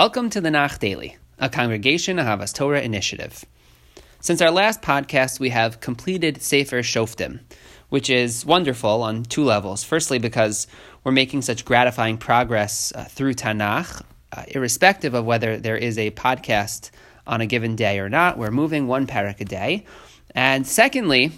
Welcome to the Nach Daily, a Congregation Ahavas Torah initiative. Since our last podcast, we have completed Sefer Shoftim, which is wonderful on two levels. Firstly, because we're making such gratifying progress uh, through Tanakh, uh, irrespective of whether there is a podcast on a given day or not. We're moving one perek a day. And secondly,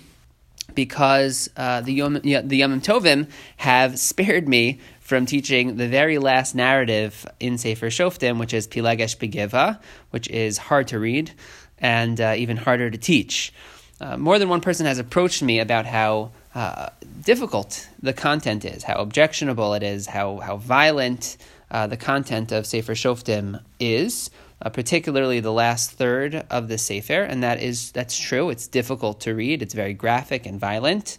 because uh, the Yom, the Yomim Tovim have spared me from teaching the very last narrative in Sefer Shoftim, which is Pilegesh Begiva, which is hard to read and uh, even harder to teach. Uh, more than one person has approached me about how uh, difficult the content is, how objectionable it is, how, how violent uh, the content of Sefer Shoftim is uh, particularly the last third of the Sefer, and that is that's true. It's difficult to read. It's very graphic and violent.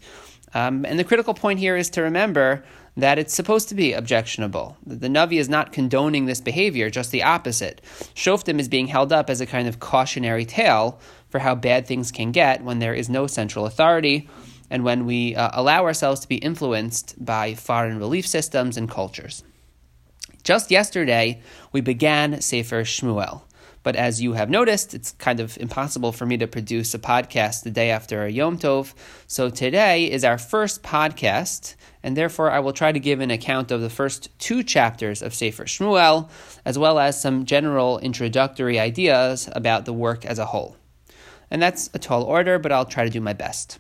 Um, and the critical point here is to remember that it's supposed to be objectionable. The Navi is not condoning this behavior, just the opposite. Shoftim is being held up as a kind of cautionary tale for how bad things can get when there is no central authority and when we uh, allow ourselves to be influenced by foreign belief systems and cultures. Just yesterday, we began Sefer Shmuel. But as you have noticed, it's kind of impossible for me to produce a podcast the day after a Yom Tov. So today is our first podcast, and therefore I will try to give an account of the first two chapters of Sefer Shmuel, as well as some general introductory ideas about the work as a whole. And that's a tall order, but I'll try to do my best.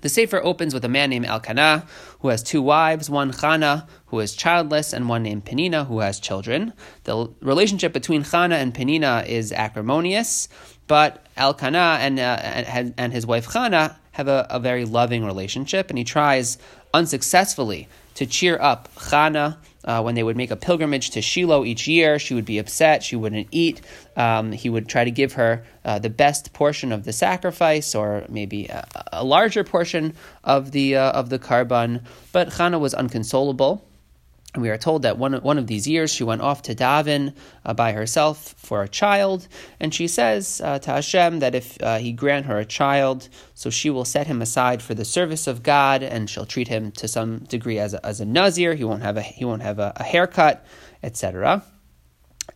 The Sefer opens with a man named Elkanah, who has two wives, one Chana, who is childless, and one named Penina, who has children. The relationship between Chana and Penina is acrimonious, but Elkanah and, uh, and, and his wife Chana have a, a very loving relationship, and he tries unsuccessfully to cheer up Chana uh, when they would make a pilgrimage to Shiloh each year, she would be upset. She wouldn't eat. Um, he would try to give her uh, the best portion of the sacrifice, or maybe a, a larger portion of the uh, of the korban. But Hannah was unconsolable. And we are told that one, one of these years she went off to daven uh, by herself for a child, and she says uh, to Hashem that if uh, he grant her a child, so she will set him aside for the service of God, and she'll treat him to some degree as a, as a nazir. He won't have a he won't have a, a haircut, etc.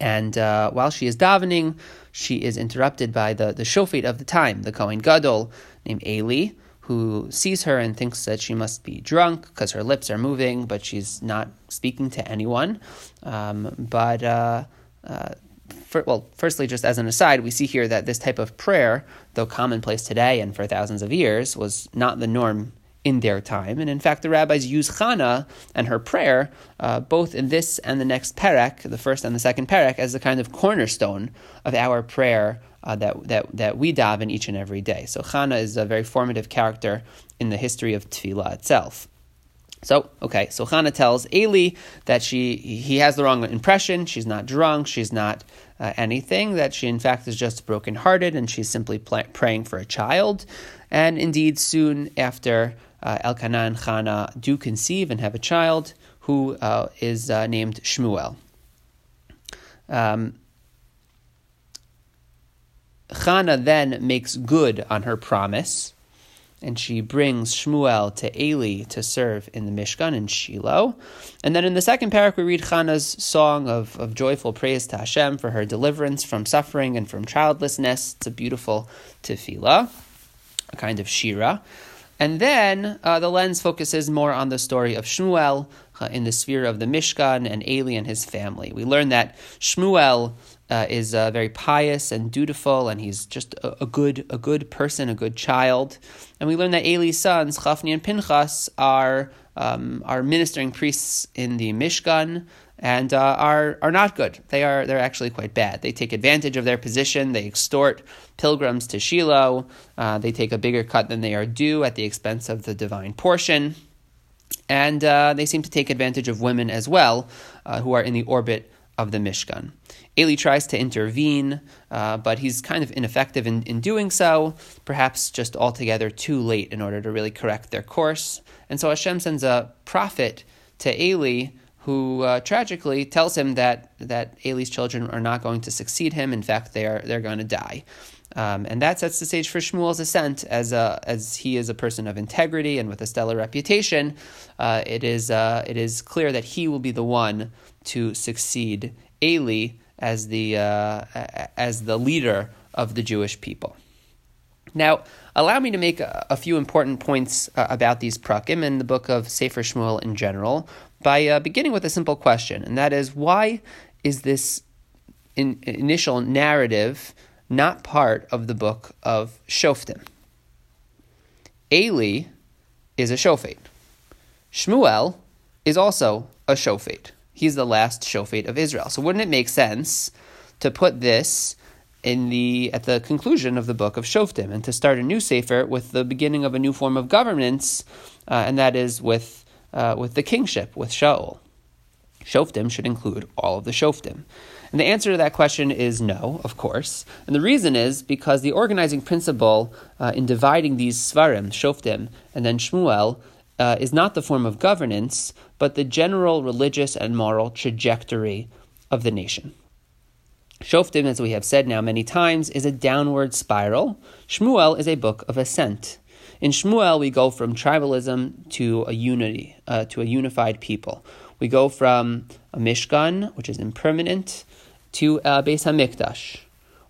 And uh, while she is davening, she is interrupted by the the shofet of the time, the Kohen Gadol named Eli who sees her and thinks that she must be drunk because her lips are moving, but she's not speaking to anyone. Um, but uh, uh, for, well, firstly, just as an aside, we see here that this type of prayer, though commonplace today and for thousands of years, was not the norm in their time. And in fact, the rabbis use Chana and her prayer, uh, both in this and the next perek, the first and the second perek, as the kind of cornerstone of our prayer uh, that, that, that we daven each and every day. So Chana is a very formative character in the history of Tefillah itself. So, okay, so Chana tells Eli that she he has the wrong impression. She's not drunk. She's not uh, anything. That she, in fact, is just brokenhearted and she's simply pl- praying for a child. And indeed, soon after uh, Elkanah and Chana do conceive and have a child who uh, is uh, named Shmuel. Um, Chana then makes good on her promise, and she brings Shmuel to Eli to serve in the Mishkan in Shiloh. And then in the second perek, we read Chana's song of, of joyful praise to Hashem for her deliverance from suffering and from childlessness. It's a beautiful tefillah, a kind of shira. And then uh, the lens focuses more on the story of Shmuel in the sphere of the Mishkan and Eli and his family. We learn that Shmuel uh, is uh, very pious and dutiful, and he's just a, a, good a good person, a good child. And we learn that Eli's sons, Chafni and Pinchas, are um, are ministering priests in the Mishkan and uh, are are not good. They are they're actually quite bad. They take advantage of their position. They extort pilgrims to Shiloh. Uh, they take a bigger cut than they are due at the expense of the divine portion. And uh, they seem to take advantage of women as well, uh, who are in the orbit of the Mishkan. Eli tries to intervene, uh, but he's kind of ineffective in, in doing so, perhaps just altogether too late in order to really correct their course. And so Hashem sends a prophet to Eli who uh, tragically tells him that, that Eli's children are not going to succeed him. In fact, they are, they're going to die. Um, and that sets the stage for Shmuel's ascent as a, as he is a person of integrity and with a stellar reputation. Uh, it is uh, it is clear that he will be the one to succeed Eli as the uh, as the leader of the Jewish people. Now, allow me to make a, a few important points uh, about these prakim and the book of Sefer Shmuel in general by uh, beginning with a simple question, and that is why is this in, initial narrative not part of the book of Shoftim? Eli is a shofet. Shmuel is also a shofet. He's the last shofet of Israel. So wouldn't it make sense to put this in the at the conclusion of the book of Shoftim and to start a new sefer with the beginning of a new form of governance, uh, and that is with uh, with the kingship with Shaul. Shoftim should include all of the Shoftim. And the answer to that question is no, of course. And the reason is because the organizing principle uh, in dividing these Svarim, Shoftim, and then Shmuel, uh, is not the form of governance, but the general religious and moral trajectory of the nation. Shoftim, as we have said now many times, is a downward spiral. Shmuel is a book of ascent. In Shmuel, we go from tribalism to a unity, uh, to a unified people. We go from a Mishkan, which is impermanent, to a Beis Hamikdash.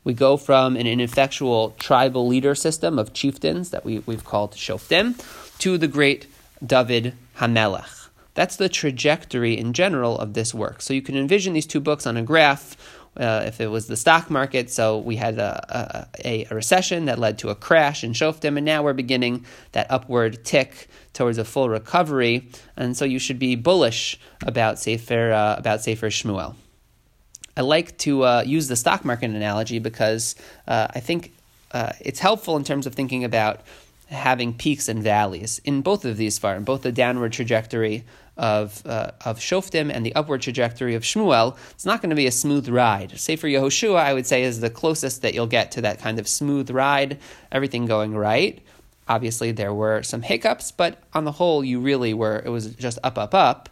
We go from an ineffectual tribal leader system of chieftains that we, we've called Shoftim to the great David Hamelech. That's the trajectory in general of this work. So you can envision these two books on a graph. Uh, if it was the stock market, so we had a, a, a, recession that led to a crash in Shoftim, and now we're beginning that upward tick towards a full recovery. And so you should be bullish about Sefer uh, about Sefer Shmuel. I like to uh, use the stock market analogy because uh, I think uh, it's helpful in terms of thinking about having peaks and valleys in both of these farm, both the downward trajectory of uh, of Shoftim and the upward trajectory of Shmuel. It's not going to be a smooth ride. Sefer Yehoshua, I would say, is the closest that you'll get to that kind of smooth ride, everything going right. Obviously, there were some hiccups, but on the whole, you really were. It was just up, up, up.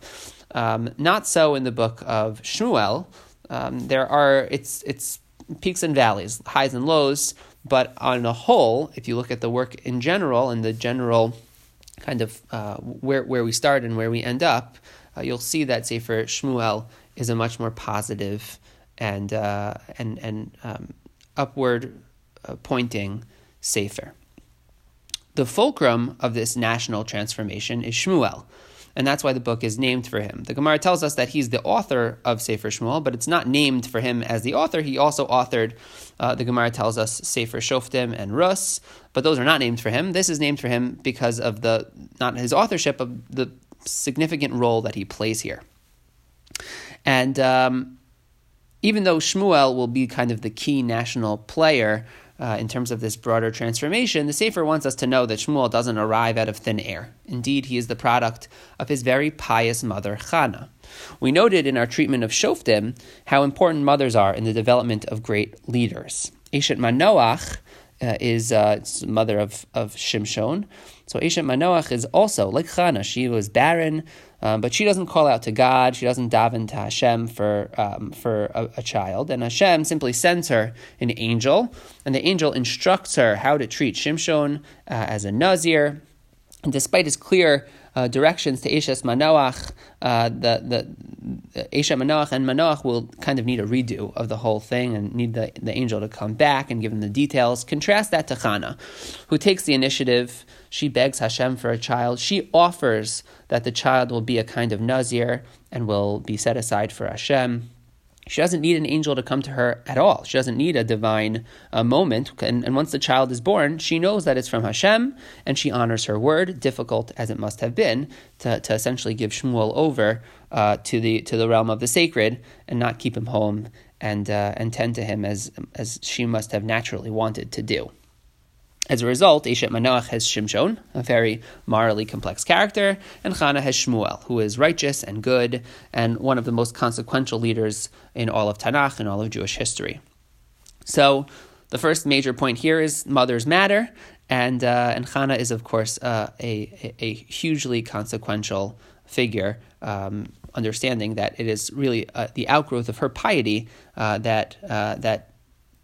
Um, not so in the book of Shmuel um, there are it's it's peaks and valleys, highs and lows. But on the whole, if you look at the work in general and the general kind of uh, where where we start and where we end up, uh, you'll see that Sefer Shmuel is a much more positive and uh, and and um, upward uh, pointing Sefer. The fulcrum of this national transformation is Shmuel and that's why the book is named for him. The Gemara tells us that he's the author of Sefer Shmuel, but it's not named for him as the author. He also authored, uh, the Gemara tells us, Sefer Shoftim and Rus, but those are not named for him. This is named for him because of the, not his authorship, of the significant role that he plays here. And um, even though Shmuel will be kind of the key national player, uh, in terms of this broader transformation, the Sefer wants us to know that Shmuel doesn't arrive out of thin air. Indeed, he is the product of his very pious mother, Chana. We noted in our treatment of Shoftim how important mothers are in the development of great leaders. Eshet Manoach uh, is uh, mother of, of Shimshon. So Eshet Manoach is also like Chana. She was barren, um, but she doesn't call out to God. She doesn't daven to Hashem for um, for a, a, child, and Hashem simply sends her an angel, and the angel instructs her how to treat Shimshon uh, as a nazir. And despite his clear uh, directions to Eshes Manoach, uh, the the Eshet Manoach and Manoach will kind of need a redo of the whole thing and need the, the angel to come back and give them the details. Contrast that to Chana, who takes the initiative. She begs Hashem for a child. She offers that the child will be a kind of Nazir and will be set aside for Hashem. She doesn't need an angel to come to her at all. She doesn't need a divine uh, moment. And, and once the child is born, she knows that it's from Hashem and she honors her word, difficult as it must have been, to, to essentially give Shmuel over uh, to, the, to the realm of the sacred and not keep him home and, uh, and tend to him as, as she must have naturally wanted to do. As a result, Eshet Manoach has Shimshon, a very morally complex character, and Chana has Shmuel, who is righteous and good, and one of the most consequential leaders in all of Tanakh and all of Jewish history. So, the first major point here is mothers matter, and uh, and Chana is of course uh, a, a hugely consequential figure. Um, understanding that it is really uh, the outgrowth of her piety uh, that uh, that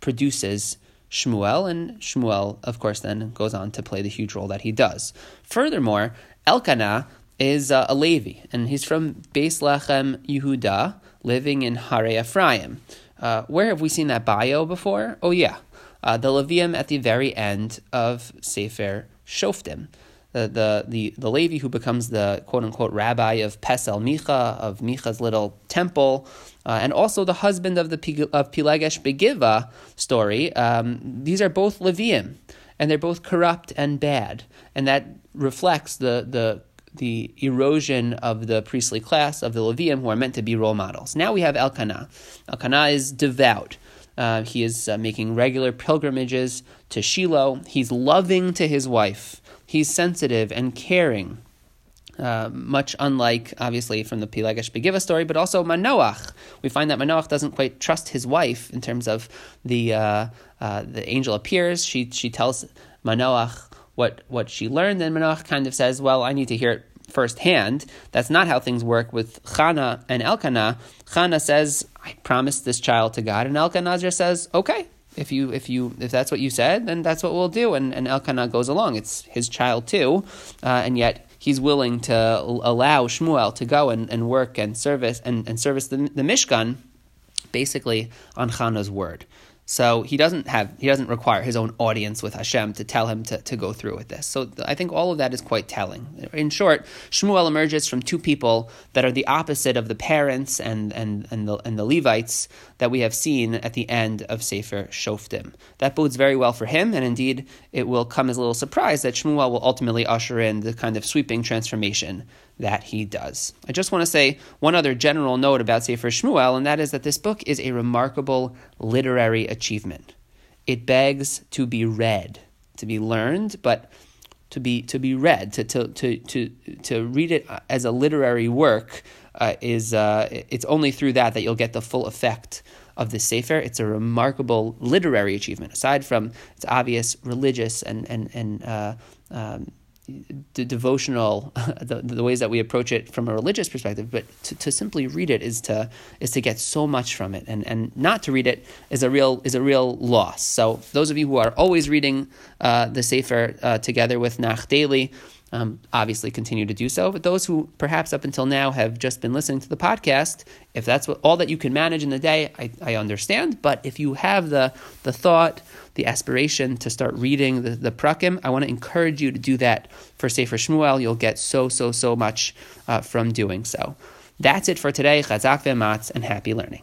produces Shmuel, and Shmuel, of course, then goes on to play the huge role that he does. Furthermore, Elkanah is uh, a Levi, and he's from Beis Lechem Yehuda, living in Hare Ephraim. Uh, where have we seen that bio before? Oh, yeah. Uh, the Levium at the very end of Sefer Shoftim. The, the, the, Levi who becomes the quote unquote rabbi of Pesel Micha, of Micha's little temple, uh, and also the husband of the of Pilegesh Begiva story. Um, these are both Levium, and they're both corrupt and bad, and that reflects the the the erosion of the priestly class of the Levium who are meant to be role models. Now we have Elkanah. Elkanah is devout. Uh, he is uh, making regular pilgrimages to Shiloh. He's loving to his wife. He's sensitive and caring. Uh, much unlike, obviously, from the Pilegesh Begiva story, but also Manoach. We find that Manoach doesn't quite trust his wife in terms of the uh, uh, the angel appears. She she tells Manoach what what she learned, and Manoach kind of says, "Well, I need to hear it firsthand." That's not how things work with Chana and Elkanah. Chana says, "I promised this child to God," and Elkanah says, "Okay." If you if you if that's what you said, then that's what we'll do. And, and Elkanah goes along. It's his child too, uh, and yet he's willing to allow Shmuel to go and, and work and service and, and service the, the Mishkan basically on Chana's word. So he doesn't have he doesn't require his own audience with Hashem to tell him to, to go through with this. So I think all of that is quite telling. In short, Shmuel emerges from two people that are the opposite of the parents and and and the and the Levites that we have seen at the end of Sefer Shoftim. That bodes very well for him, and indeed it will come as a little surprise that Shmuel will ultimately usher in the kind of sweeping transformation that he does. I just want to say one other general note about Sefer Shmuel, and that is that this book is a remarkable literary achievement. It begs to be read, to be learned, but to be to be read, to to to to, to read it as a literary work uh, is uh, it's only through that that you'll get the full effect of the Sefer. It's a remarkable literary achievement, aside from its obvious religious and and and uh, um, the devotional, the, the ways that we approach it from a religious perspective, but to, to simply read it is to is to get so much from it, and, and not to read it is a real is a real loss. So those of you who are always reading uh, the Sefer uh, together with Nach daily, um, obviously continue to do so. But those who perhaps up until now have just been listening to the podcast, if that's what, all that you can manage in the day, I, I understand. But if you have the, the thought, the aspiration to start reading the, the prakim, I want to encourage you to do that for Sefer Shmuel. You'll get so, so, so much uh, from doing so. That's it for today. Chazak v'matz and happy learning.